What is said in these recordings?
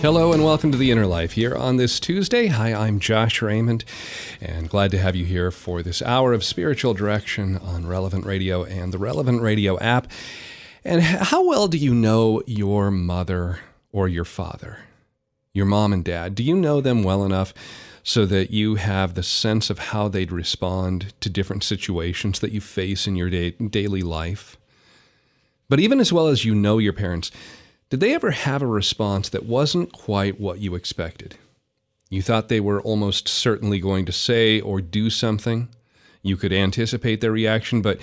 Hello and welcome to the Inner Life here on this Tuesday. Hi, I'm Josh Raymond, and glad to have you here for this hour of spiritual direction on Relevant Radio and the Relevant Radio app. And how well do you know your mother or your father, your mom and dad? Do you know them well enough so that you have the sense of how they'd respond to different situations that you face in your day, daily life? But even as well as you know your parents, did they ever have a response that wasn't quite what you expected? You thought they were almost certainly going to say or do something. You could anticipate their reaction, but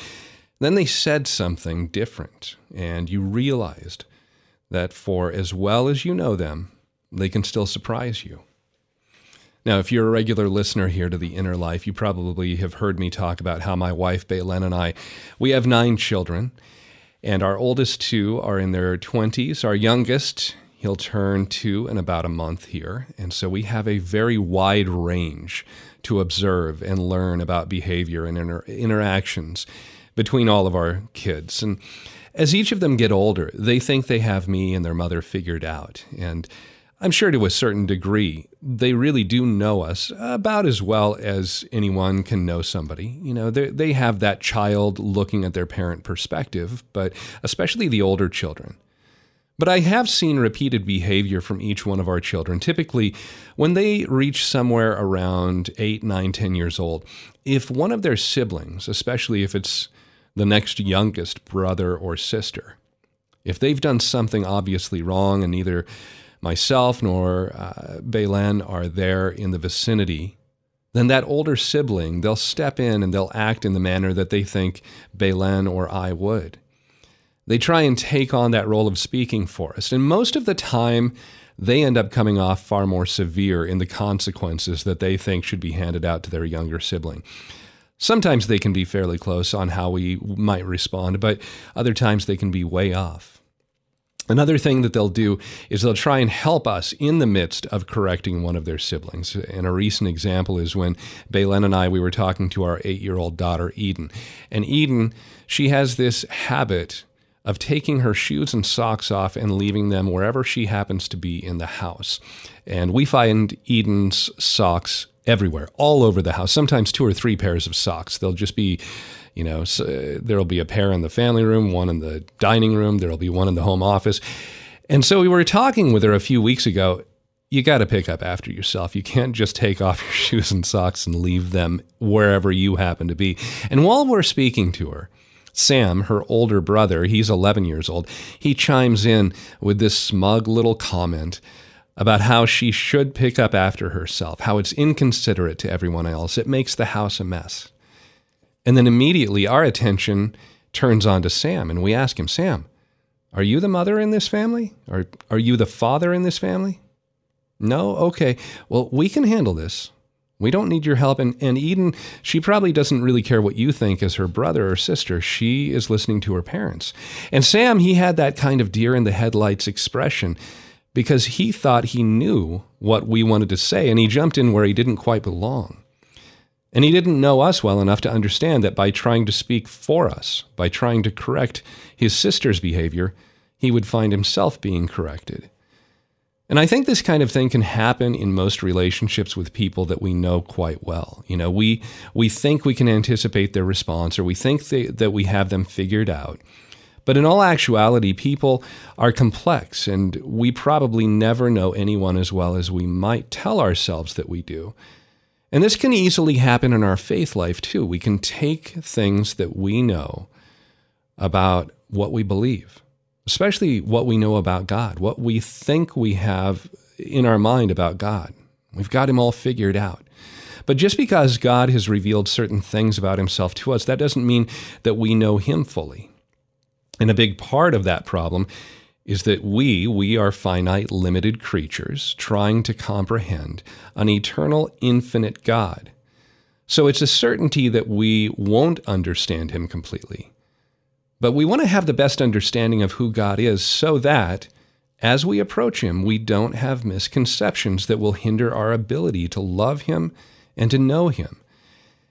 then they said something different, and you realized that for as well as you know them, they can still surprise you. Now, if you're a regular listener here to the Inner Life, you probably have heard me talk about how my wife, Baylen, and I, we have nine children. And our oldest two are in their 20s. Our youngest, he'll turn two in about a month here. And so we have a very wide range to observe and learn about behavior and inter- interactions between all of our kids. And as each of them get older, they think they have me and their mother figured out. And I'm sure to a certain degree, they really do know us about as well as anyone can know somebody. You know, they have that child looking at their parent perspective, but especially the older children. But I have seen repeated behavior from each one of our children. Typically, when they reach somewhere around 8, 9, 10 years old, if one of their siblings, especially if it's the next youngest brother or sister, if they've done something obviously wrong and neither myself nor uh, are there in the vicinity, then that older sibling, they'll step in and they'll act in the manner that they think Baylen or I would. They try and take on that role of speaking for us. And most of the time, they end up coming off far more severe in the consequences that they think should be handed out to their younger sibling. Sometimes they can be fairly close on how we might respond, but other times they can be way off. Another thing that they'll do is they'll try and help us in the midst of correcting one of their siblings. And a recent example is when Baylen and I we were talking to our 8-year-old daughter Eden. And Eden, she has this habit of taking her shoes and socks off and leaving them wherever she happens to be in the house. And we find Eden's socks everywhere, all over the house, sometimes two or three pairs of socks. They'll just be you know, so uh, there'll be a pair in the family room, one in the dining room, there'll be one in the home office. And so we were talking with her a few weeks ago. You got to pick up after yourself. You can't just take off your shoes and socks and leave them wherever you happen to be. And while we're speaking to her, Sam, her older brother, he's 11 years old, he chimes in with this smug little comment about how she should pick up after herself, how it's inconsiderate to everyone else. It makes the house a mess. And then immediately our attention turns on to Sam and we ask him, Sam, are you the mother in this family? Or are you the father in this family? No? Okay. Well, we can handle this. We don't need your help. And, and Eden, she probably doesn't really care what you think as her brother or sister. She is listening to her parents. And Sam, he had that kind of deer in the headlights expression because he thought he knew what we wanted to say and he jumped in where he didn't quite belong. And he didn't know us well enough to understand that by trying to speak for us, by trying to correct his sister's behavior, he would find himself being corrected. And I think this kind of thing can happen in most relationships with people that we know quite well. You know, we we think we can anticipate their response or we think they, that we have them figured out. But in all actuality, people are complex and we probably never know anyone as well as we might tell ourselves that we do. And this can easily happen in our faith life too. We can take things that we know about what we believe, especially what we know about God, what we think we have in our mind about God. We've got Him all figured out. But just because God has revealed certain things about Himself to us, that doesn't mean that we know Him fully. And a big part of that problem is that we, we are finite, limited creatures trying to comprehend an eternal, infinite God. So it's a certainty that we won't understand Him completely. But we want to have the best understanding of who God is so that as we approach Him, we don't have misconceptions that will hinder our ability to love Him and to know Him.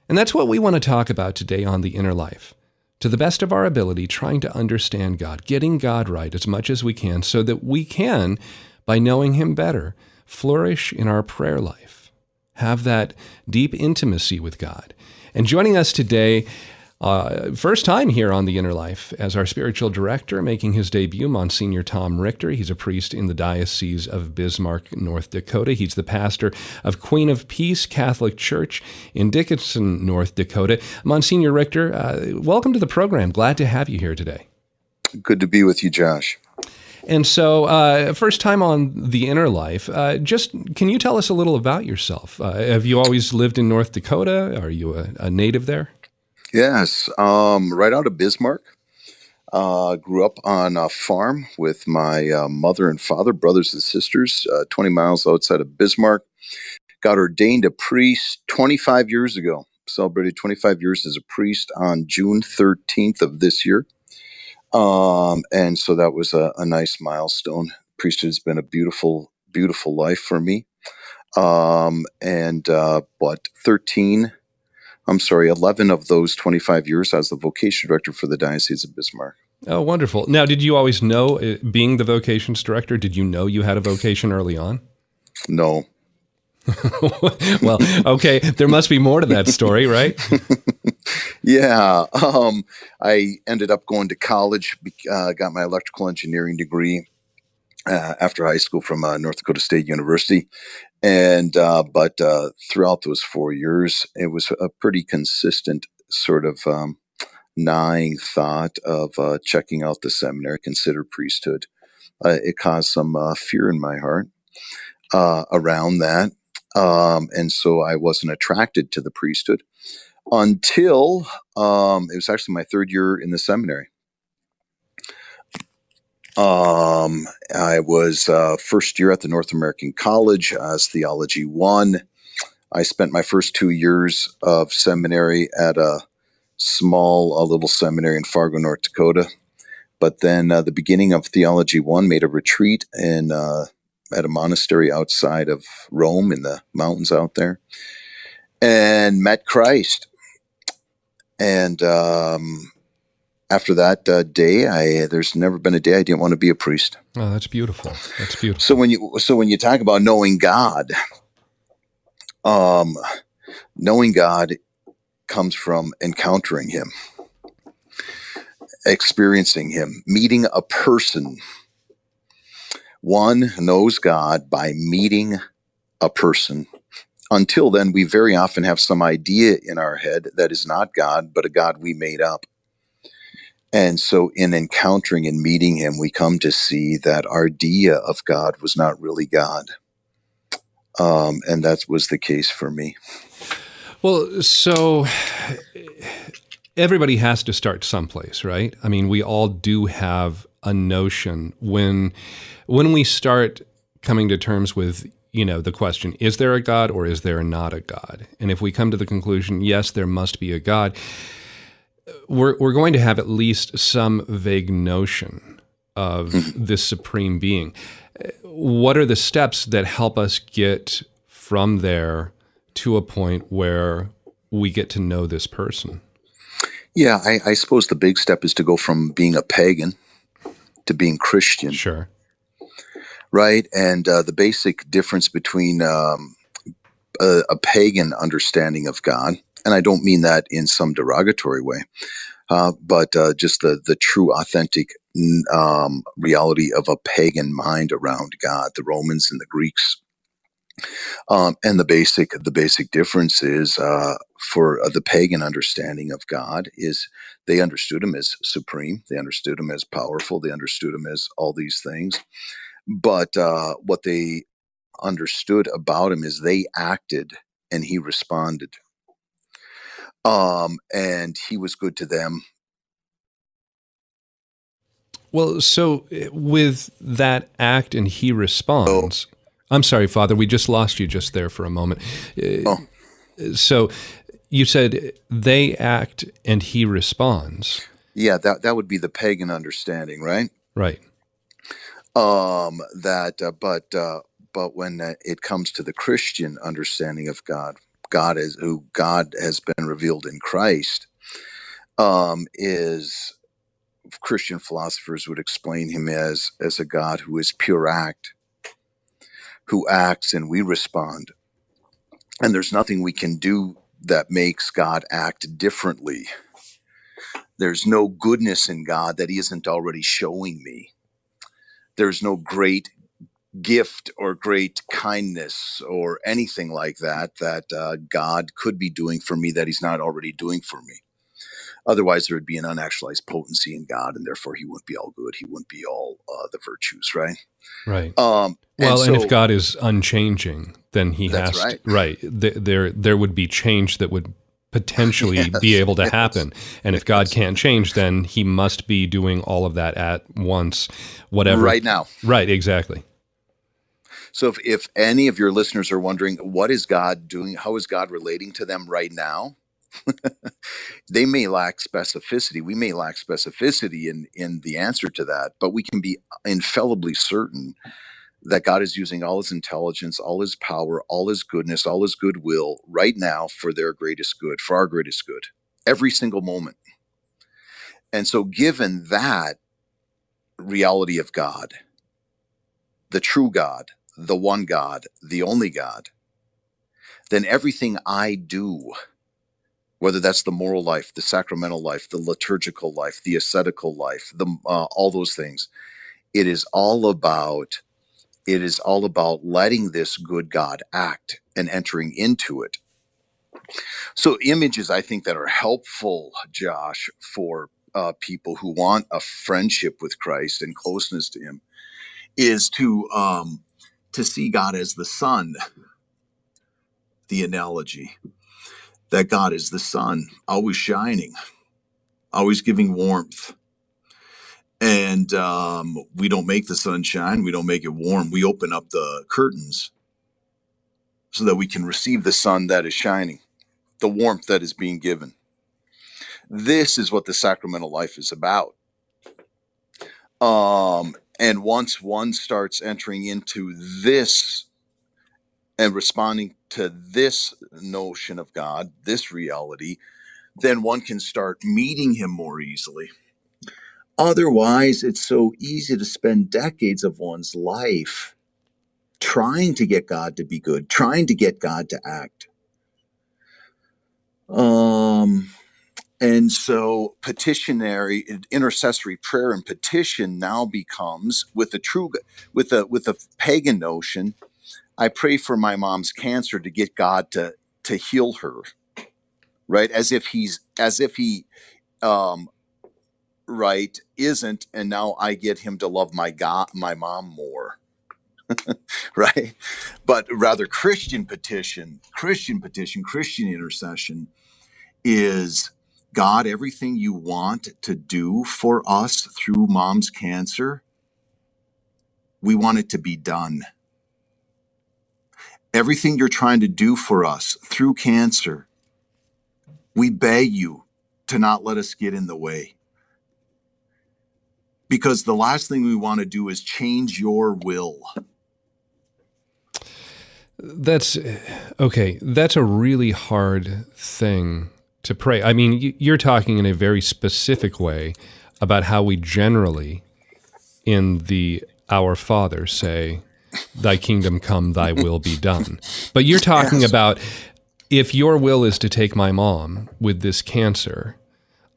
And that's what we want to talk about today on The Inner Life. To the best of our ability, trying to understand God, getting God right as much as we can, so that we can, by knowing Him better, flourish in our prayer life, have that deep intimacy with God. And joining us today uh, first time here on The Inner Life as our spiritual director, making his debut, Monsignor Tom Richter. He's a priest in the Diocese of Bismarck, North Dakota. He's the pastor of Queen of Peace Catholic Church in Dickinson, North Dakota. Monsignor Richter, uh, welcome to the program. Glad to have you here today. Good to be with you, Josh. And so, uh, first time on The Inner Life, uh, just can you tell us a little about yourself? Uh, have you always lived in North Dakota? Are you a, a native there? Yes, um, right out of Bismarck. Uh, grew up on a farm with my uh, mother and father, brothers and sisters, uh, 20 miles outside of Bismarck. Got ordained a priest 25 years ago. Celebrated 25 years as a priest on June 13th of this year. Um, and so that was a, a nice milestone. Priesthood has been a beautiful, beautiful life for me. Um, and, uh, what, 13 I'm sorry, 11 of those 25 years as the vocation director for the Diocese of Bismarck. Oh, wonderful. Now, did you always know, uh, being the vocations director, did you know you had a vocation early on? No. well, okay, there must be more to that story, right? yeah, um, I ended up going to college, uh, got my electrical engineering degree uh, after high school from uh, North Dakota State University, and uh, but uh, throughout those four years, it was a pretty consistent sort of um, gnawing thought of uh, checking out the seminary, consider priesthood. Uh, it caused some uh, fear in my heart uh, around that, um, and so I wasn't attracted to the priesthood until um, it was actually my third year in the seminary. Um, I was uh, first year at the North American College as Theology One. I spent my first two years of seminary at a small, a little seminary in Fargo, North Dakota. But then uh, the beginning of Theology One made a retreat in uh, at a monastery outside of Rome in the mountains out there, and met Christ. And um, after that uh, day, I there's never been a day I didn't want to be a priest. Oh, that's beautiful. That's beautiful. So when you so when you talk about knowing God, um, knowing God comes from encountering Him, experiencing Him, meeting a person. One knows God by meeting a person. Until then, we very often have some idea in our head that is not God, but a God we made up. And so, in encountering and meeting him, we come to see that our idea of God was not really God. Um, and that was the case for me. Well, so everybody has to start someplace, right? I mean, we all do have a notion when when we start coming to terms with you know the question is there a god or is there not a god and if we come to the conclusion yes there must be a god we're we're going to have at least some vague notion of mm-hmm. this supreme being. What are the steps that help us get from there to a point where we get to know this person? Yeah, I, I suppose the big step is to go from being a pagan to being Christian. Sure. Right, and uh, the basic difference between um, a, a pagan understanding of God and I don't mean that in some derogatory way, uh, but uh, just the the true, authentic um, reality of a pagan mind around God. The Romans and the Greeks Um, and the basic the basic difference is uh, for uh, the pagan understanding of God is they understood him as supreme, they understood him as powerful, they understood him as all these things. But uh, what they understood about him is they acted and he responded. Um, and he was good to them. Well, so eh, with that act and he responds, oh. I'm sorry, Father, we just lost you just there for a moment. Eh, oh. So you said they act and he responds. Yeah, that that would be the pagan understanding, right? Right. Um, that, uh, but uh, but when uh, it comes to the Christian understanding of God, God is who God has been revealed in Christ, um, is Christian philosophers would explain him as as a God who is pure act, who acts and we respond, and there's nothing we can do that makes God act differently. There's no goodness in God that He isn't already showing me. There's no great gift or great kindness or anything like that that uh, God could be doing for me that He's not already doing for me. Otherwise, there would be an unactualized potency in God, and therefore He wouldn't be all good. He wouldn't be all uh, the virtues, right? Right. Um, well, and, so, and, if God is unchanging, then He has right. To, right. There, there would be change that would potentially yes, be able to yes, happen. And if God can't change, then He must be doing all of that at once, whatever. Right now. Right. Exactly. So if, if any of your listeners are wondering, what is God doing? How is God relating to them right now? they may lack specificity. We may lack specificity in, in the answer to that, but we can be infallibly certain that God is using all his intelligence, all his power, all his goodness, all his goodwill right now for their greatest good, for our greatest good, every single moment. And so, given that reality of God, the true God, the one God, the only God, then everything I do, whether that's the moral life, the sacramental life, the liturgical life, the ascetical life, the uh, all those things, it is all about it is all about letting this good God act and entering into it. So images I think that are helpful, Josh, for uh, people who want a friendship with Christ and closeness to Him, is to um, to see God as the sun. The analogy that God is the sun, always shining, always giving warmth. And um, we don't make the sun shine, we don't make it warm. We open up the curtains so that we can receive the sun that is shining, the warmth that is being given. This is what the sacramental life is about. Um, and once one starts entering into this and responding to this notion of God, this reality, then one can start meeting Him more easily. Otherwise, it's so easy to spend decades of one's life trying to get God to be good, trying to get God to act. Um, and so petitionary intercessory prayer and petition now becomes with the true with the with the pagan notion, I pray for my mom's cancer to get God to to heal her. Right? As if he's as if he um right isn't and now I get him to love my God my mom more. right? But rather Christian petition, Christian petition, Christian intercession is God, everything you want to do for us through mom's cancer, we want it to be done. Everything you're trying to do for us through cancer, we beg you to not let us get in the way. Because the last thing we want to do is change your will. That's okay. That's a really hard thing to pray. I mean, you're talking in a very specific way about how we generally, in the Our Father, say, Thy kingdom come, Thy will be done. But you're talking yes. about if your will is to take my mom with this cancer,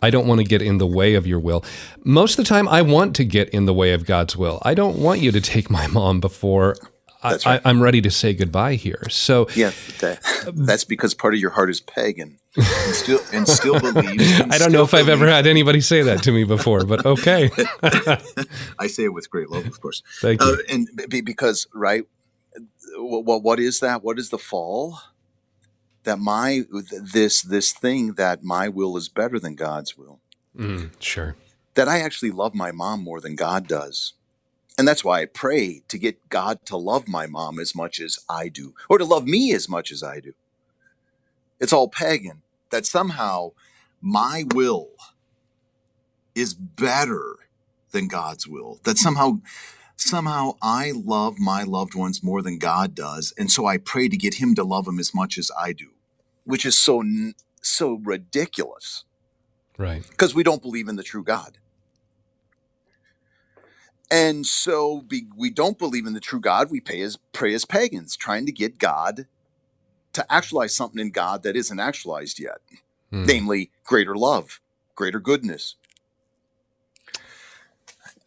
I don't want to get in the way of your will. Most of the time, I want to get in the way of God's will. I don't want you to take my mom before That's I, right. I'm ready to say goodbye here. So Yeah, that, that's because part of your heart is pagan and still and still believes. and I don't know if I've ever had anybody say that to me before, but okay. I say it with great love, of course. Thank Uh, you. and be, because right, what what is that? What is the fall? That my this this thing that my will is better than God's will. Mm, sure. That I actually love my mom more than God does. And that's why I pray to get God to love my mom as much as I do, or to love me as much as I do. It's all pagan. That somehow my will is better than God's will. That somehow somehow I love my loved ones more than God does, and so I pray to get him to love them as much as I do, which is so so ridiculous Right. because we don't believe in the true God. And so be, we don't believe in the true God. We pay as, pray as pagans, trying to get God to actualize something in God that isn't actualized yet, Mm. namely greater love, greater goodness.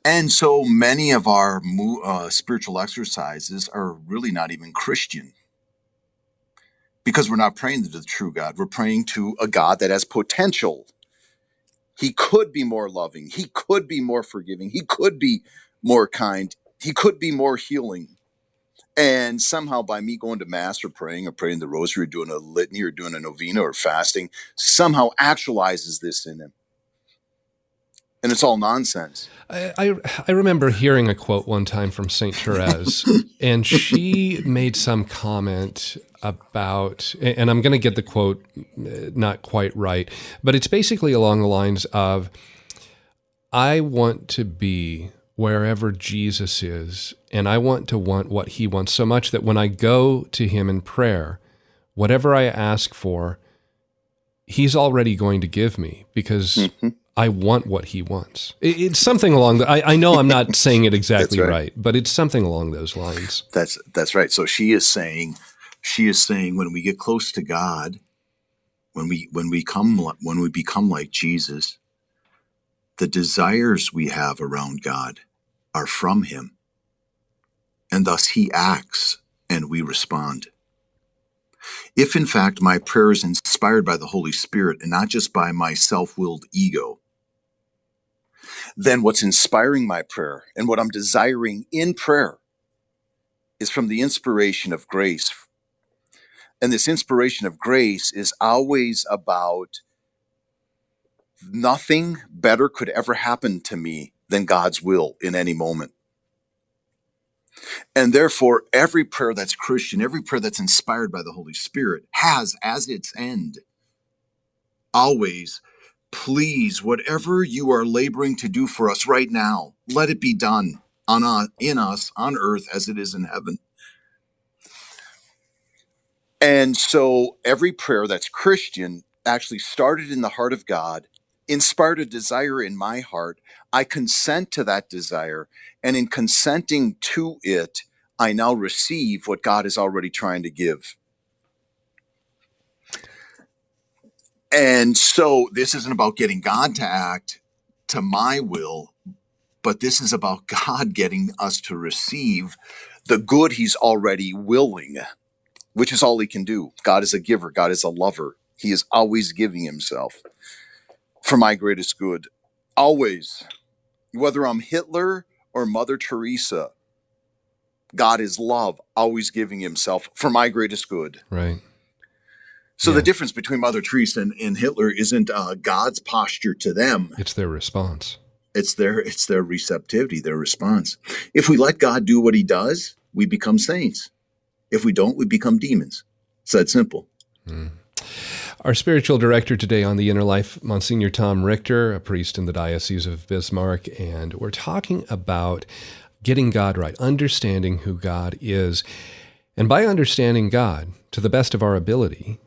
And so many of our uh, spiritual exercises are really not even Christian because we're not praying to the true God. We're praying to a God that has potential he could be more loving. He could be more forgiving. He could be more kind. He could be more healing. And somehow, by me going to Mass or praying or praying the Rosary or doing a litany or doing a novena or fasting, somehow actualizes this in him. And it's all nonsense. I, I, I remember hearing a quote one time from St. Therese, and she made some comment about, and I'm going to get the quote uh, not quite right, but it's basically along the lines of I want to be wherever Jesus is, and I want to want what he wants so much that when I go to him in prayer, whatever I ask for, he's already going to give me because Mm-hmm. I want what he wants. It's something along the. I, I know I'm not saying it exactly right. right. but it's something along those lines. That's that's right. So she is saying, she is saying, when we get close to God, when we when we come when we become like Jesus, the desires we have around God are from Him, and thus He acts and we respond. If in fact my prayer is inspired by the Holy Spirit and not just by my self-willed ego, then what's inspiring my prayer and what I'm desiring in prayer is from the inspiration of grace. And this inspiration of grace is always about nothing better could ever happen to me than God's will in any moment. And therefore, every prayer that's Christian, every prayer that's inspired by the Holy Spirit has as its end always, please, whatever you are laboring to do for us right now, let it be done on uh, in us on earth as it is in heaven. And so every prayer that's Christian actually started in the heart of God, inspired a desire in my heart. I consent to that desire. And in consenting to it, I now receive what God is already trying to give. And so this isn't about getting God to act to my will, but this is about God getting us to receive the good he's already willing which is all he can do. God is a giver, God is a lover. He is always giving himself for my greatest good. Always. Whether I'm Hitler or Mother Teresa, God is love, always giving himself for my greatest good. Right. So Yeah. the difference between Mother Teresa and, and Hitler isn't uh, God's posture to them. It's their response. It's their it's their receptivity, their response. If we let God do what he does, we become saints. If we don't, we become demons. It's that simple. Our spiritual director today on The Inner Life, Monsignor Tom Richter, a priest in the Diocese of Bismarck, and we're talking about getting God right, understanding who God is. And by understanding God to the best of our ability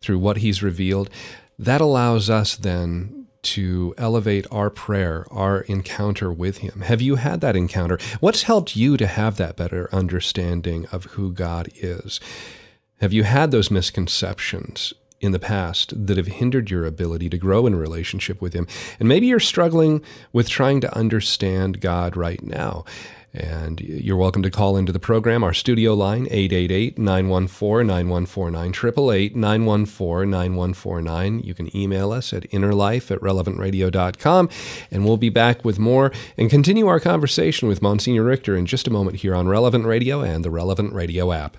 through what He's revealed, that allows us then to elevate our prayer, our encounter with Him. Have you had that encounter? What's helped you to have that better understanding of who God is? Have you had those misconceptions in the past that have hindered your ability to grow in relationship with Him. And maybe you're struggling with trying to understand God right now. And you're welcome to call into the program. Our studio line, 888-914-9149, 888-914-9149. You can email us at innerlife at relevantradio.com. And we'll be back with more and continue our conversation with Monsignor Richter in just a moment here on Relevant Radio and the Relevant Radio app.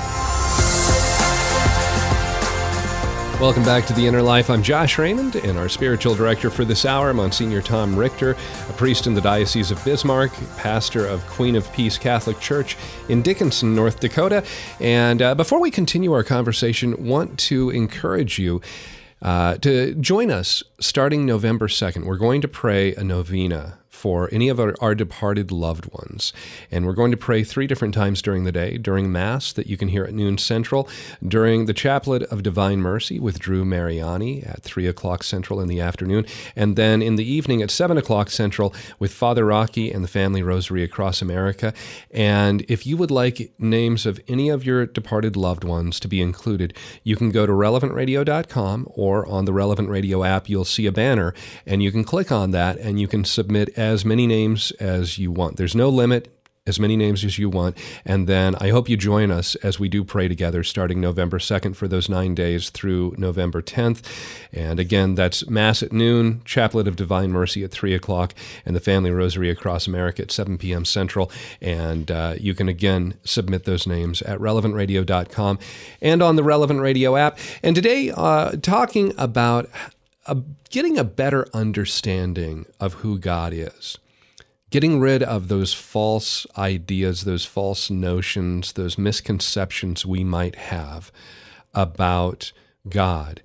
Welcome back to The Inner Life. I'm Josh Raymond, and our spiritual director for this hour, Monsignor Tom Richter, a priest in the Diocese of Bismarck, pastor of Queen of Peace Catholic Church in Dickinson, North Dakota. And uh, before we continue our conversation, want to encourage you uh, to join us starting November 2nd. We're going to pray a novena for any of our, our, departed loved ones. And we're going to pray three different times during the day during Mass that you can hear at noon central, during the Chaplet of Divine Mercy with Drew Mariani at 3 o'clock central in the afternoon, and then in the evening at 7 o'clock central with Father Rocky and the Family Rosary across America. And if you would like names of any of your departed loved ones to be included, you can go to relevantradio.com or on the Relevant Radio app, you'll see a banner, and you can click on that and you can submit many names as you want. There's no limit as many names as you want. And then I hope you join us as we do pray together starting November 2nd for those nine days through November 10th. And again, that's Mass at noon, Chaplet of Divine Mercy at 3 o'clock, and the Family Rosary across America at 7 p.m. Central. And uh, you can again submit those names at relevantradio.com and on the Relevant Radio app. And today, uh, talking about a, getting a better understanding of who God is, getting rid of those false ideas, those false notions, those misconceptions we might have about God,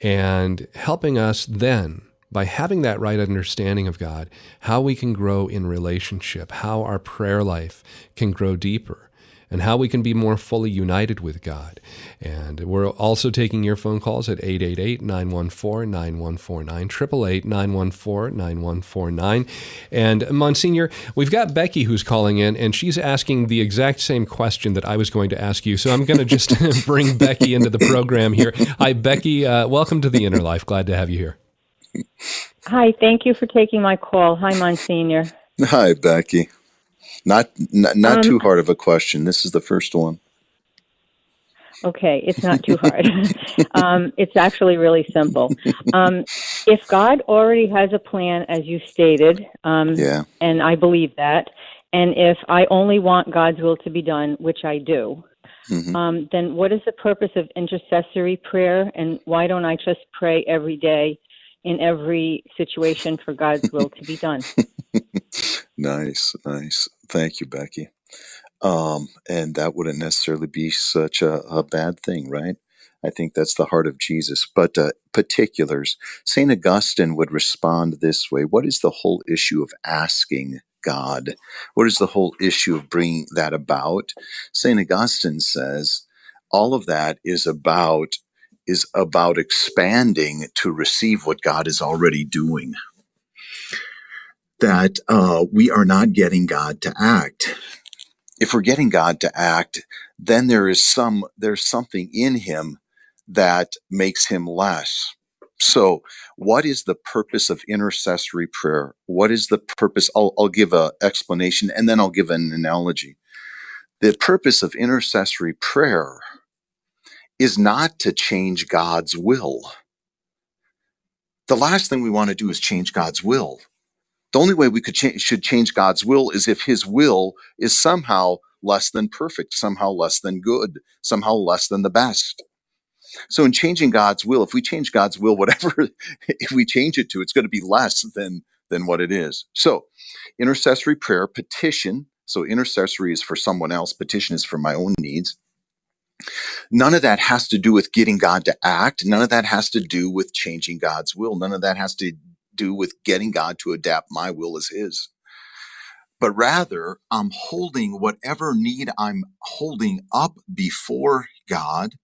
and helping us then by having that right understanding of God, how we can grow in relationship, how our prayer life can grow deeper and how we can be more fully united with God. And we're also taking your phone calls at 888 914 9149, 888 914 9149. And Monsignor, we've got Becky who's calling in, and she's asking the exact same question that I was going to ask you. So I'm going to just bring Becky into the program here. Hi, Becky. Uh, welcome to the Inner Life. Glad to have you here. Hi, thank you for taking my call. Hi, Monsignor. Hi, Becky. Not not, not um, too hard of a question. This is the first one. Okay, it's not too hard. um, it's actually really simple. Um, if God already has a plan, as you stated, um, yeah. and I believe that, and if I only want God's will to be done, which I do, mm-hmm. um, then what is the purpose of intercessory prayer, and why don't I just pray every day in every situation for God's will to be done? nice, nice. Thank you, Becky. Um, and that wouldn't necessarily be such a, a, bad thing, right? I think that's the heart of Jesus. But uh, particulars, St. Augustine would respond this way What is the whole issue of asking God? What is the whole issue of bringing that about? St. Augustine says, all of that is about is about expanding to receive what God is already doing that uh, we are not getting God to act. If we're getting God to act, then there is some there's something in him that makes him less. So, what is the purpose of intercessory prayer? What is the purpose? I'll, I'll give an explanation and then I'll give an analogy. The purpose of intercessory prayer is not to change God's will. The last thing we want to do is change God's will. The only way we could cha- should change God's will is if His will is somehow less than perfect, somehow less than good, somehow less than the best. So in changing God's will, if we change God's will, whatever if we change it to, it's going to be less than than what it is. So intercessory prayer, petition. So intercessory is for someone else, petition is for my own needs. None of that has to do with getting God to act. None of that has to do with changing God's will. None of that has to do with getting God to adapt my will as His. But rather, I'm holding whatever need I'm holding up before God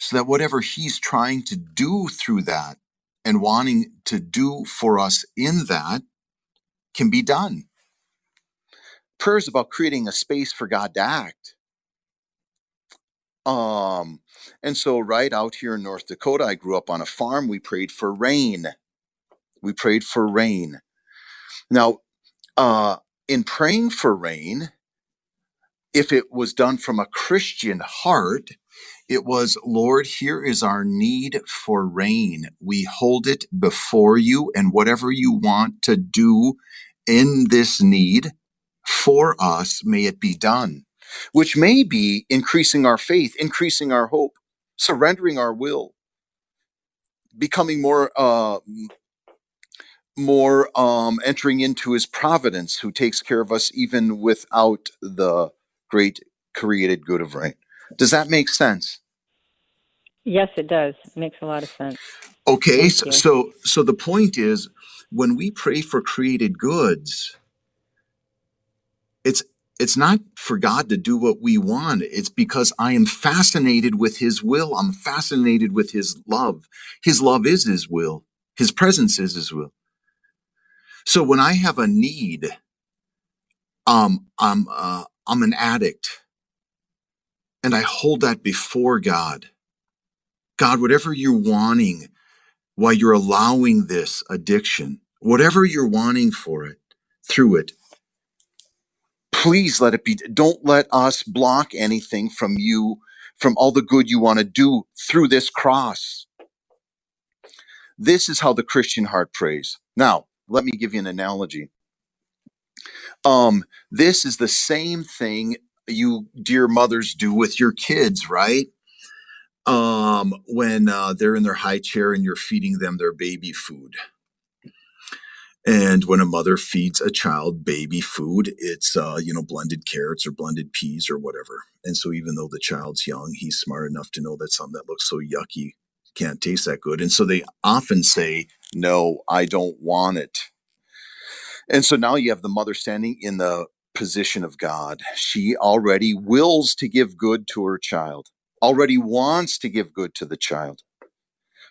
so that whatever He's trying to do through that and wanting to do for us in that can be done. Prayer is about creating a space for God to act. Um, and so right out here in North Dakota, I grew up on a farm. We prayed for rain. We prayed for rain. Now, uh, in praying for rain, if it was done from a Christian heart, it was, Lord, here is our need for rain. We hold it before you, and whatever you want to do in this need for us, may it be done, which may be increasing our faith, increasing our hope, surrendering our will, becoming more uh, more um, entering into his providence, who takes care of us even without the great created good of rain. Does that make sense? Yes, it does. It makes a lot of sense. Okay, so, so so the point is when we pray for created goods, it's it's not for God to do what we want. It's because I am fascinated with his will. I'm fascinated with his love. His love is his will. His presence is his will. So when I have a need, um, I'm uh, I'm an addict, and I hold that before God. God, whatever you're wanting, while you're allowing this addiction, whatever you're wanting for it, through it, please let it be. Don't let us block anything from you, from all the good you want to do through this cross. This is how the Christian heart prays. Now, let me give you an analogy. Um, this is the same thing you dear mothers do with your kids, right? Um, when uh, they're in their high chair and you're feeding them their baby food. And when a mother feeds a child baby food, it's uh, you know blended carrots or blended peas or whatever. And so even though the child's young, he's smart enough to know that something that looks so yucky can't taste that good. And so they often say, "No, I don't want it." And so now you have the mother standing in the position of God. She already wills to give good to her child, already wants to give good to the child.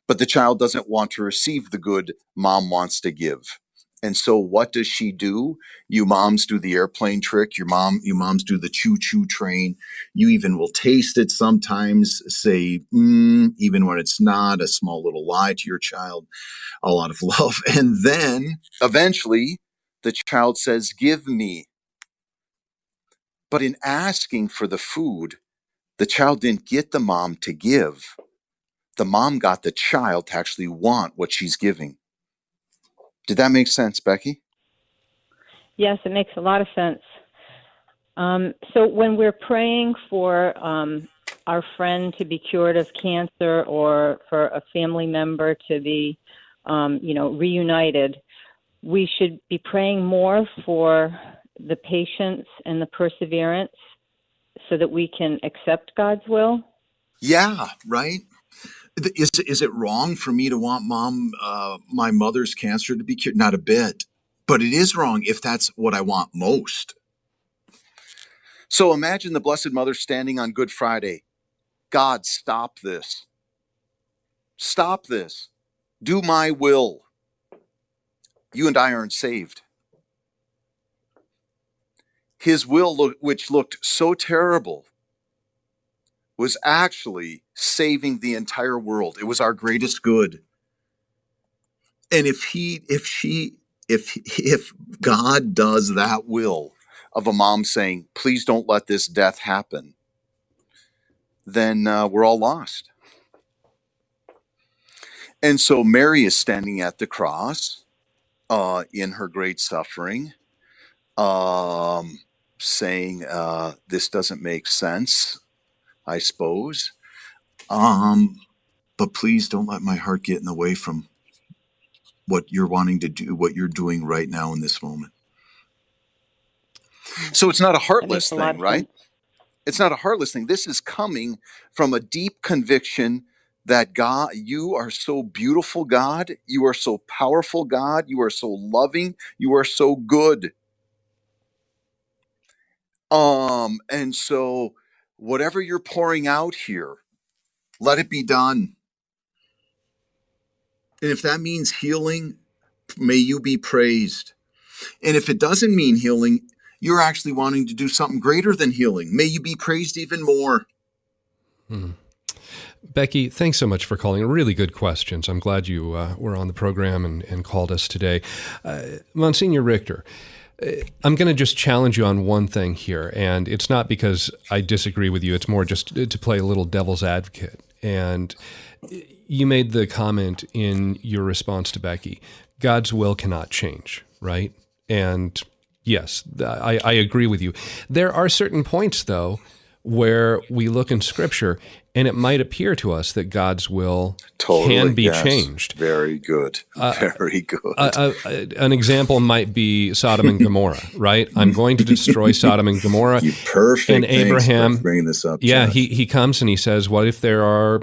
But the child doesn't want to receive the good mom wants to give. And so what does she do? You moms do the airplane trick. Your mom, you moms do the choo choo train. You even will taste it sometimes, say, mm, even when it's not, a small little lie to your child, a lot of love. And then eventually the child says, Give me. But in asking for the food, the child didn't get the mom to give. The mom got the child to actually want what she's giving. Did that make sense, Becky? Yes, it makes a lot of sense. Um, so when we're praying for um, our friend to be cured of cancer or for a family member to be, um, you know, reunited, we should be praying more for the patience and the perseverance so that we can accept God's will. Yeah, right. Is is it wrong for me to want mom uh, my mother's cancer to be cured? Not a bit, but it is wrong if that's what I want most. So imagine the Blessed Mother standing on Good Friday. God, stop this. Stop this. Do my will. You and I aren't saved. His will, which looked so terrible, was actually saving the entire world. It was our greatest good. And if he, if she, if, if God does that will of a mom saying, please don't let this death happen, then uh, we're all lost. And so Mary is standing at the cross uh, in her great suffering, um, saying, uh, This doesn't make sense, I suppose. Um, but please don't let my heart get in the way from what you're wanting to do, what you're doing right now in this moment. So it's not a heartless thing, right? It's not a heartless thing. This is coming from a deep conviction that God, you are so beautiful, God. You are so powerful, God. You are so loving. You are so good. Um, and so whatever you're pouring out here, let it be done. And if that means healing, may you be praised. And if it doesn't mean healing, you're actually wanting to do something greater than healing. May you be praised even more. Hmm. Becky, thanks so much for calling. Really good questions. I'm glad you uh, were on the program and, and called us today. Uh, Monsignor Richter, I'm going to just challenge you on one thing here. And it's not because I disagree with you, it's more just to play a little devil's advocate. And you made the comment in your response to Becky God's will cannot change, right? And Yes, I, I agree with you. There are certain points, though, where we look in Scripture and it might appear to us that God's will totally, can be yes. changed. Very good. Uh, Very good. Uh, uh, an example might be Sodom and Gomorrah, right? I'm going to destroy Sodom and Gomorrah. You perfect. And Abraham bringing this up. Yeah, he he comes and he says, "What if there are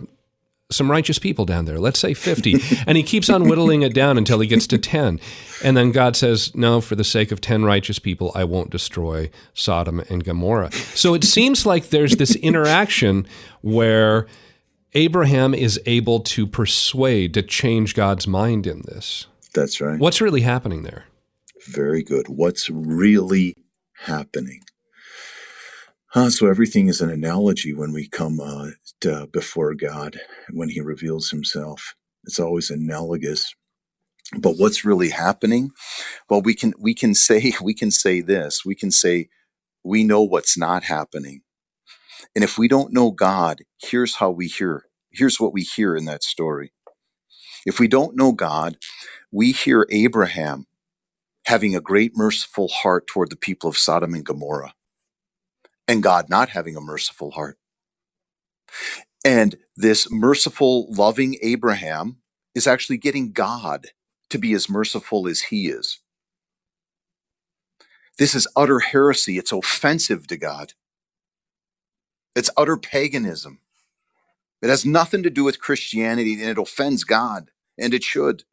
some righteous people down there. Let's say 50. and he keeps on whittling it down until he gets to 10. And then God says, No, for the sake of 10 righteous people, I won't destroy Sodom and Gomorrah. So it seems like there's this interaction where Abraham is able to persuade, to change God's mind in this. That's right. What's really happening there? Very good. What's really happening? Uh, so everything is an analogy when we come uh, to, before God, when He reveals Himself. It's always analogous. But what's really happening? Well, we can we can say we can say this. We can say we know what's not happening. And if we don't know God, here's how we hear. Here's what we hear in that story. If we don't know God, we hear Abraham having a great merciful heart toward the people of Sodom and Gomorrah and God not having a merciful heart. And this merciful, loving Abraham is actually getting God to be as merciful as he is. This is utter heresy. It's offensive to God. It's utter paganism. It has nothing to do with Christianity and it offends God, and it should.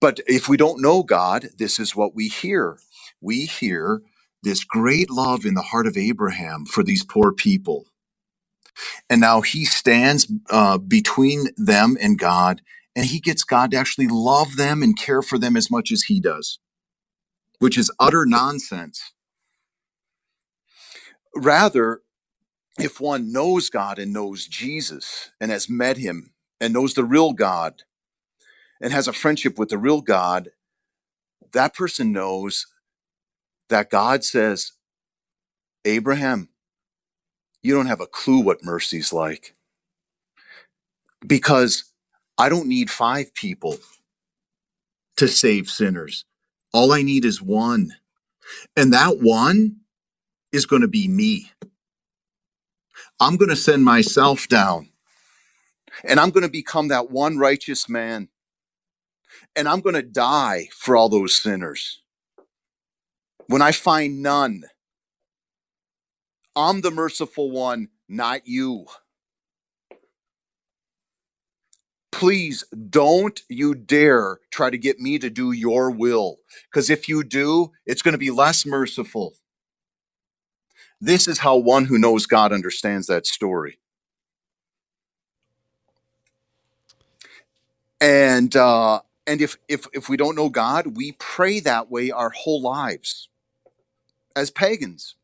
But if we don't know God, this is what we hear. We hear this great love in the heart of Abraham for these poor people. And now he stands uh, between them and God, and he gets God to actually love them and care for them as much as he does, which is utter nonsense. Rather, if one knows God and knows Jesus and has met him and knows the real God and has a friendship with the real God, that person knows that God says, Abraham, you don't have a clue what mercy's like. Because I don't need five people to save sinners. All I need is one. And that one is going to be me. I'm going to send myself down and I'm going to become that one righteous man. And I'm going to die for all those sinners when I find none, I'm the merciful one, not you. Please don't you dare try to get me to do your will, because if you do, it's going to be less merciful. This is how one who knows God understands that story. And uh, and if if if we don't know God, we pray that way our whole lives as pagans,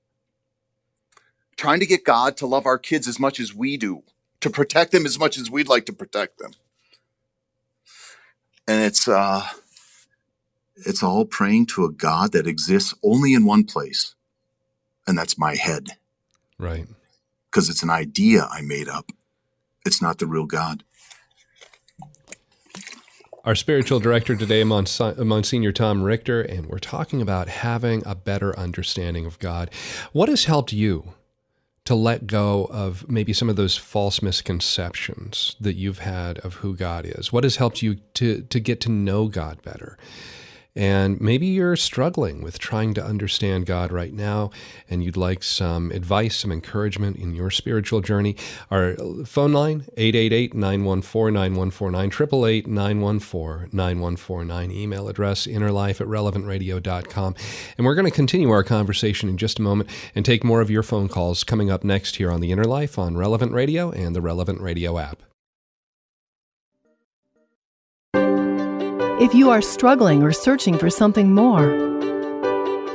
trying to get God to love our kids as much as we do, to protect them as much as we'd like to protect them. And it's uh it's all praying to a God that exists only in one place, and that's my head. Right. Because it's an idea I made up. It's not the real God. Our spiritual director today, Monsignor Tom Richter, and we're talking about having a better understanding of God. What has helped you to let go of maybe some of those false misconceptions that you've had of who God is? What has helped you to to get to know God better? And maybe you're struggling with trying to understand God right now and you'd like some advice, some encouragement in your spiritual journey. Our phone line, 888-914-9149, 888-914-9149. Email address, innerlife at relevantradio.com. And we're going to continue our conversation in just a moment and take more of your phone calls coming up next here on The Inner Life on Relevant Radio and the Relevant Radio app. If you are struggling or searching for something more.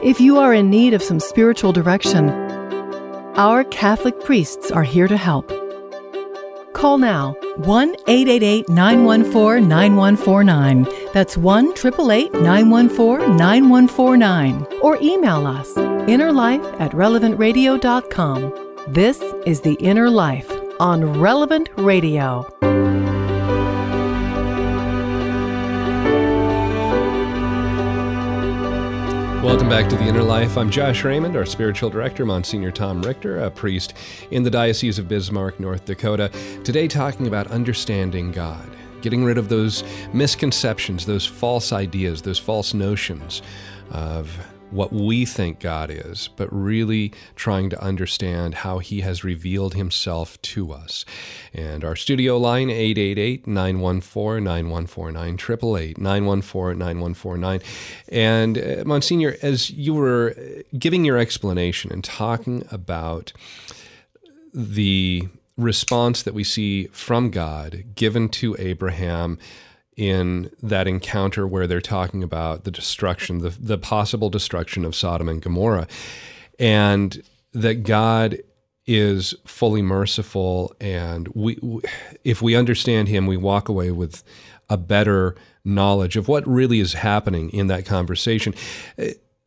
If you are in need of some spiritual direction, our Catholic priests are here to help. Call now 1 888 914 9149. That's 1 888 914 9149. Or email us innerlife at relevantradio.com. This is The Inner Life on Relevant Radio. Welcome back to the Inner Life. I'm Josh Raymond, our spiritual director, Monsignor Tom Richter, a priest in the Diocese of Bismarck, North Dakota. Today, talking about understanding God, getting rid of those misconceptions, those false ideas, those false notions of what we think God is, but really trying to understand how He has revealed Himself to us. And our studio line, 888 914 9149, 888 914 9149. And uh, Monsignor, as you were giving your explanation and talking about the response that we see from God given to Abraham in that encounter where they're talking about the destruction, the, the possible destruction of Sodom and Gomorrah, and that God is fully merciful, and we, if we understand Him, we walk away with a better knowledge of what really is happening in that conversation.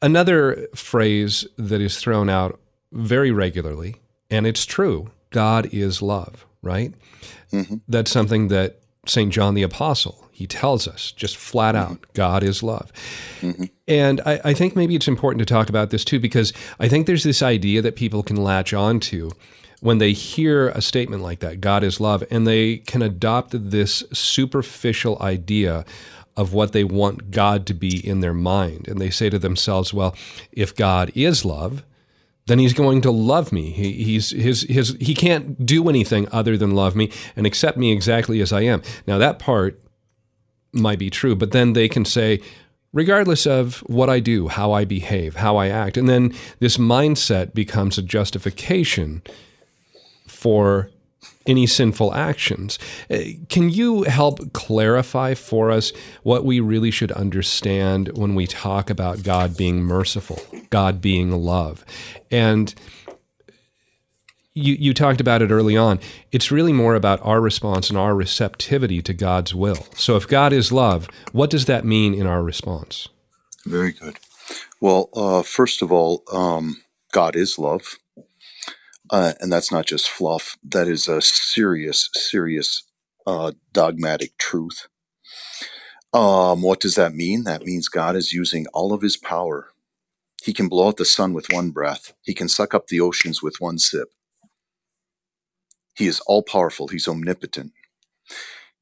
Another phrase that is thrown out very regularly, and it's true God is love, right? Mm-hmm. That's something that St. John the Apostle he tells us just flat out. God is love. And I, I, think maybe it's important to talk about this too, because I think there's this idea that people can latch onto when they hear a statement like that God is love, and they can adopt this superficial idea of what they want God to be in their mind. And they say to themselves, well, if God is love, then he's going to love me. He, he's his his he can't do anything other than love me and accept me exactly as I am. Now that part might be true, but then they can say, regardless of what I do, how I behave, how I act, and then this mindset becomes a justification for any sinful actions. Uh, can you help clarify for us what we really should understand when we talk about God being merciful, God being love? And you, you talked about it early on. It's really more about our response and our receptivity to God's will. So, if God is love, what does that mean in our response? Very good. Well, uh, first of all, um, God is love. Uh, and that's not just fluff, that is a serious, serious uh, dogmatic truth. Um, what does that mean? That means God is using all of his power. He can blow out the sun with one breath, he can suck up the oceans with one sip. He is all powerful, he's omnipotent.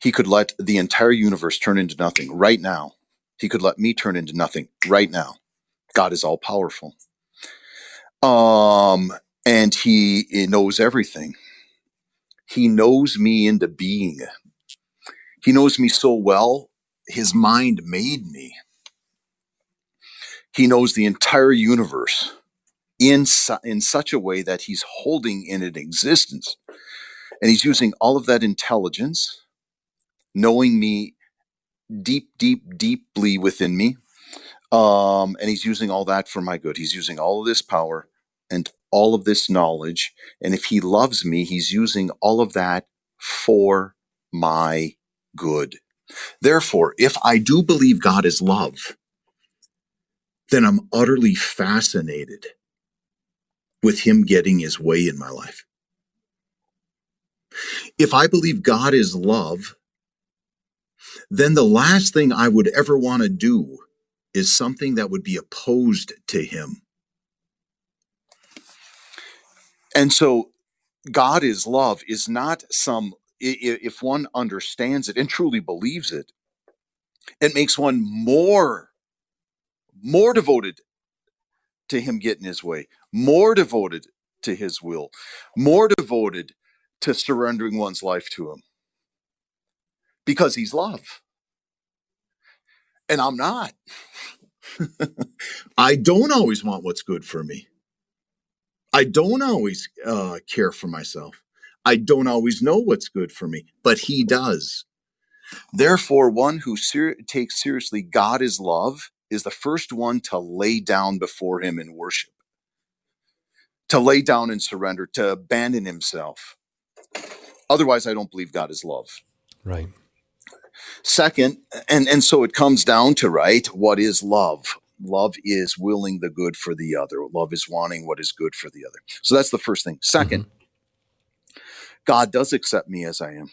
He could let the entire universe turn into nothing right now. He could let me turn into nothing right now. God is all powerful. Um, and he knows everything. He knows me into being. He knows me so well, his mind made me. He knows the entire universe in, su- in such a way that he's holding in an existence and he's using all of that intelligence, knowing me deep, deep, deeply within me. Um, and he's using all that for my good. He's using all of this power and all of this knowledge. And if he loves me, he's using all of that for my good. Therefore, if I do believe God is love, then I'm utterly fascinated with him getting his way in my life. If I believe God is love, then the last thing I would ever want to do is something that would be opposed to him. And so God is love is not some, if one understands it and truly believes it, it makes one more, more devoted to Him getting His way, more devoted to His will, more devoted to surrendering one's life to Him because He's love. And I'm not. I don't always want what's good for me. I don't always uh, care for myself. I don't always know what's good for me, but He does. Therefore, one who ser- takes seriously God is love is the first one to lay down before Him in worship, to lay down and surrender, to abandon Himself. Otherwise, I don't believe God is love. Right. Second, and, and so it comes down to, right, what is love? Love is willing the good for the other. Love is wanting what is good for the other. So that's the first thing. 2nd mm-hmm. God does accept me as I am.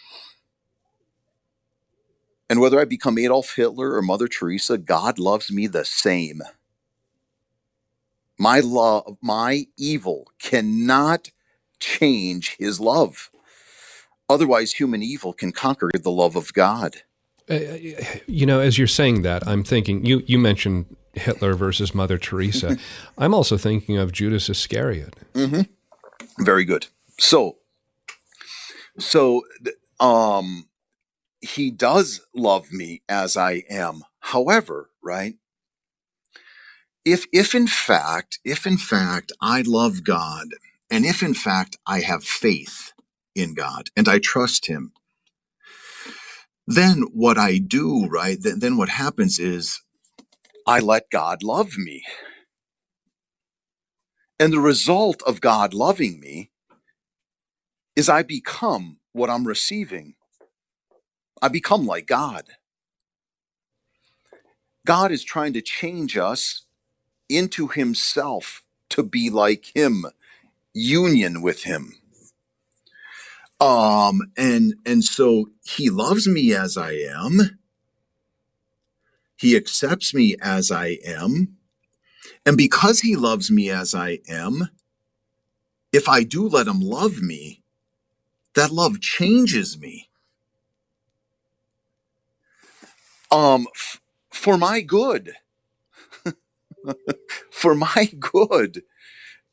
And whether I become Adolf Hitler or Mother Teresa, God loves me the same. My love, my evil cannot change his love. Otherwise, human evil can conquer the love of God. Uh, you know, as you're saying that, I'm thinking you you mentioned Hitler versus Mother Teresa. I'm also thinking of Judas Iscariot. Mm-hmm. Very good. So, so um, he does love me as I am. However, right? If if in fact, if in fact I love God, and if in fact I have faith in God and I trust Him, then what I do, right? Then, then what happens is I let God love me. And the result of God loving me is I become what I'm receiving. I become like God. God is trying to change us into Himself to be like Him, union with Him. Um, and and so He loves me as I am. He accepts me as I am. And because he loves me as I am, if I do let him love me, that love changes me. Um, f- for my good. for my good.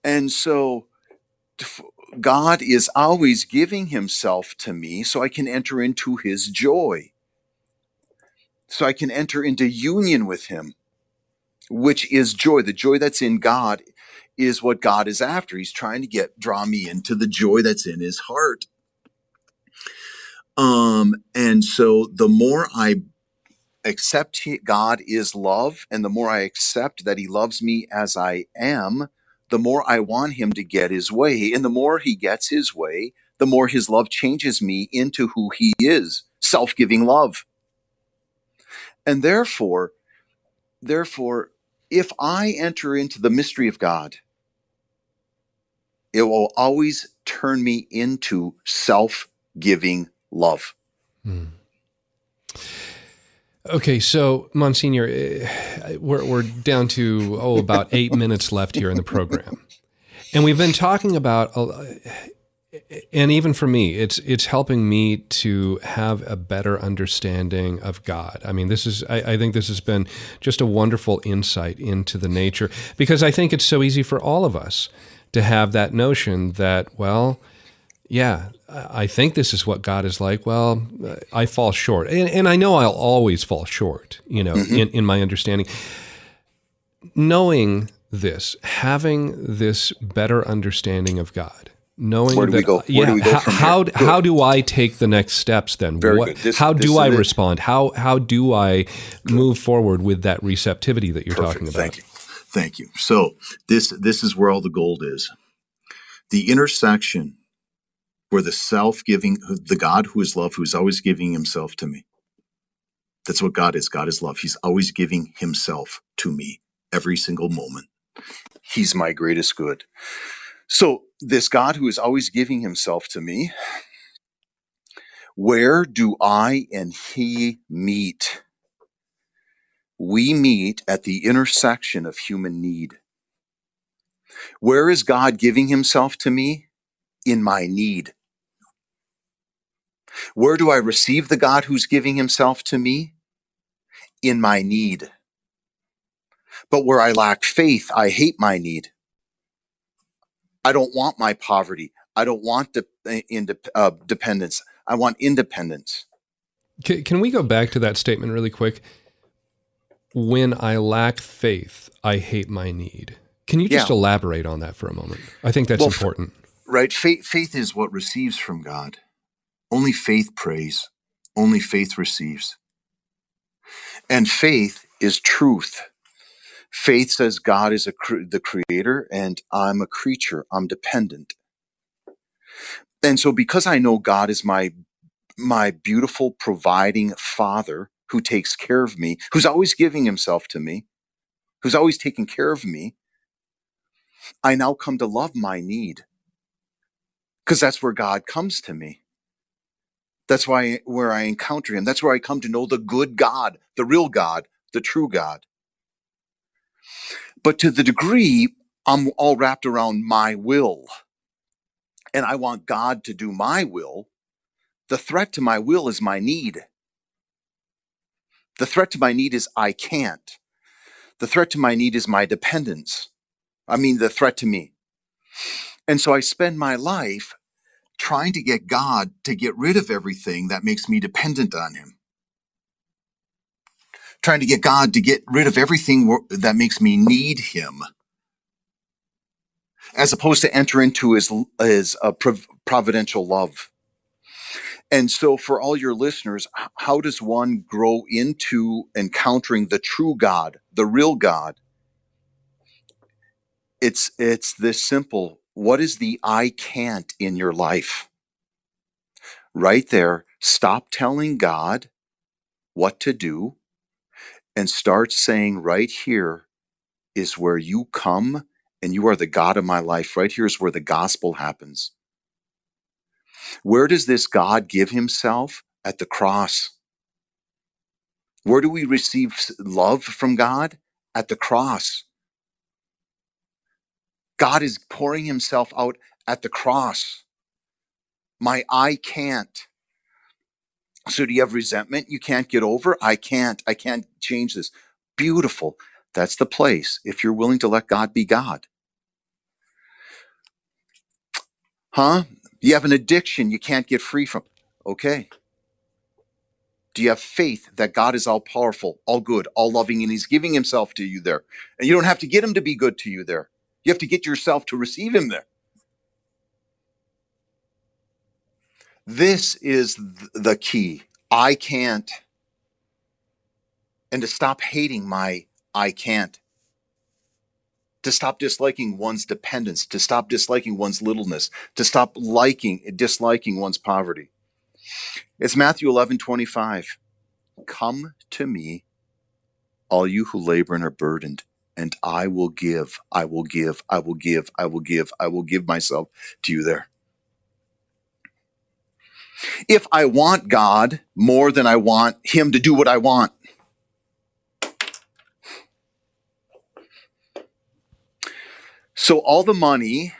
And so God is always giving himself to me so I can enter into his joy so I can enter into union with him, which is joy. The joy that's in God is what God is after. He's trying to get draw me into the joy that's in his heart. Um, and so the more I accept he, God is love, and the more I accept that He loves me as I am, the more I want Him to get His way. And the more He gets His way, the more His love changes me into who He is self giving love. And therefore, therefore, if I enter into the mystery of God, it will always turn me into self giving love. Hmm. Okay, so Monsignor, eh, we're, we're down to, oh, about eight minutes left here in the program. And we've been talking about and even for me, it's it's helping me to have a better understanding of God. I mean, this is I, I, think this has been just a wonderful insight into the nature because I think it's so easy for all of us to have that notion that well, yeah, I think this is what God is like. Well, I fall short, and, and I know I'll always fall short. You know, mm-hmm. in, in my understanding, knowing this, having this better understanding of God knowing where do that, we go? Where yeah, do we go from how, here? how do I take the next steps then? Very what, good. This, how do I respond? How how do I good. move forward with that receptivity that you're Perfect. talking about? Thank you. Thank you. So this this is where all the gold is. The intersection where the self-giving the God who is love who is always giving himself to me. That's what God is. God is love. He's always giving himself to me every single moment. He's my greatest good. So, this God who is always giving himself to me, where do I and he meet? We meet at the intersection of human need. Where is God giving himself to me? In my need. Where do I receive the God who's giving himself to me? In my need. But where I lack faith, I hate my need. I don't want my poverty. I don't want de- in de- uh, dependence. I want independence. Can, can we go back to that statement really quick? When I lack faith, I hate my need. Can you just yeah. elaborate on that for a moment? I think that's well, important. F- right. Faith, faith is what receives from God. Only faith prays, only faith receives. And faith is truth. Faith says God is cre- the creator and I'm a creature, I'm dependent. And so because I know God is my my beautiful providing father who takes care of me, who's always giving himself to me, who's always taking care of me, I now come to love my need. Cuz that's where God comes to me. That's why where I encounter him. That's where I come to know the good God, the real God, the true God. But to the degree I'm all wrapped around my will and I want God to do my will, the threat to my will is my need. The threat to my need is I can't. The threat to my need is my dependence. I mean, the threat to me. And so I spend my life trying to get God to get rid of everything that makes me dependent on Him. Trying to get God to get rid of everything that makes me need Him. As opposed to enter into His, his uh, providential love. And so, for all your listeners, how does one grow into encountering the true God, the real God? It's it's this simple. What is the I can't in your life? right there, stop telling God what to do and start saying, right here is where you come and you are the God of my life. Right here is where the gospel happens. Where does this God give himself? At the cross. Where do we receive love from God? At the cross. God is pouring himself out at the cross. My I can't. So do you have resentment you can't get over? I can't. I can't change this. Beautiful. That's the place if you're willing to let God be God. Huh? You have an addiction you can't get free from. Okay. Do you have faith that God is all powerful, all good, all loving, and He's giving Himself to you there? And you don't have to get Him to be good to you there. You have to get yourself to receive Him there. This is the key. I can't. And to stop hating my I can't. To stop disliking one's dependence, to stop disliking one's littleness, to stop liking, disliking one's poverty. It's Matthew 11, 25. Come to me, all you who labor and are burdened, and I will give, I will give, I will give, I will give, I will give myself to you there. If I want God more than I want Him to do what I want, so all the money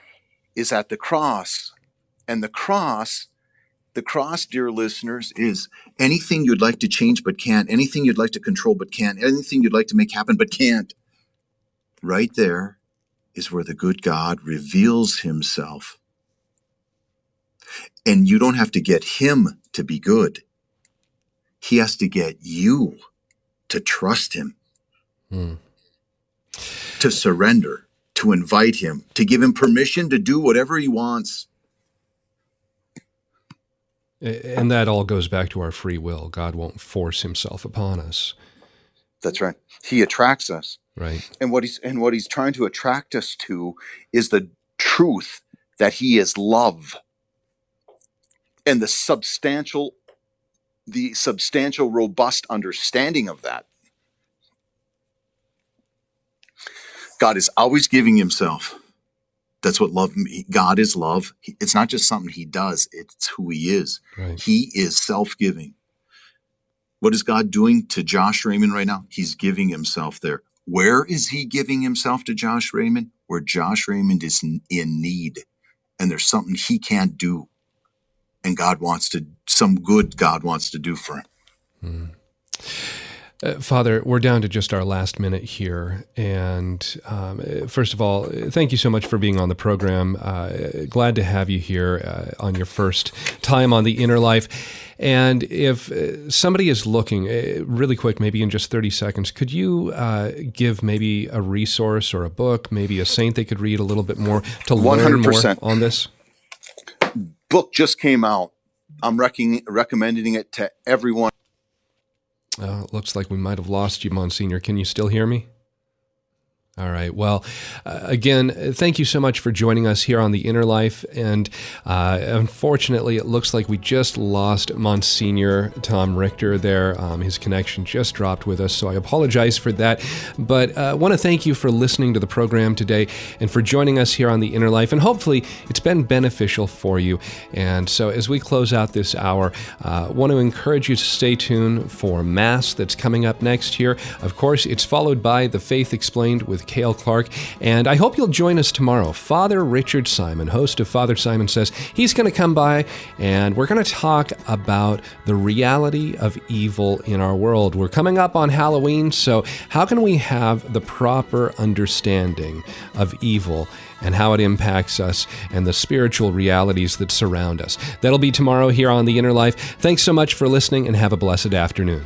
is at the cross. And the cross, the cross, dear listeners, is anything you'd like to change but can't, anything you'd like to control but can't, anything you'd like to make happen but can't. Right there is where the good God reveals himself and you don't have to get him to be good. He has to get you to trust him, mm. to surrender, to invite him, to give him permission to do whatever he wants. And that all goes back to our free will. God won't force himself upon us. That's right. He attracts us. Right. And what he's and what he's trying to attract us to is the truth that he is love and the substantial the substantial robust understanding of that god is always giving himself. That's what love god is love. It's not just something he does it's who he is. Right. he is self-giving. What is god doing to josh raymond right now? He's giving himself there. Where is he giving himself to josh raymond? Where josh raymond is in need. And there's something he can't do. And God wants to, some good God wants to do for him. Mm. Uh, Father, we're down to just our last minute here. And um, first of all, thank you so much for being on the program. Uh, glad to have you here uh, on your first time on the inner life. And if uh, somebody is looking, uh, really quick, maybe in just 30 seconds, could you uh, give maybe a resource or a book, maybe a saint they could read a little bit more to learn 100%. more on this? Book just came out. I'm rec- recommending it to everyone. Uh, looks like we might have lost you, Monsignor. Can you still hear me? All right. Well, uh, again, thank you so much for joining us here on The Inner Life. And uh, unfortunately, it looks like we just lost Monsignor Tom Richter there. Um, his connection just dropped with us, so I apologize for that. But I uh, want to thank you for listening to the program today and for joining us here on The Inner Life. And hopefully, it's been beneficial for you. And so, as we close out this hour, I uh, want to encourage you to stay tuned for Mass that's coming up next year. Of course, it's followed by The Faith Explained with with Cale Clark. And I hope you'll join us tomorrow. Father Richard Simon, host of Father Simon Says, he's going to come by and we're going to talk about the reality of evil in our world. We're coming up on Halloween, so how can we have the proper understanding of evil? and how it impacts us and the spiritual realities that surround us. That'll be tomorrow here on The Inner Life. Thanks so much for listening and have a blessed afternoon.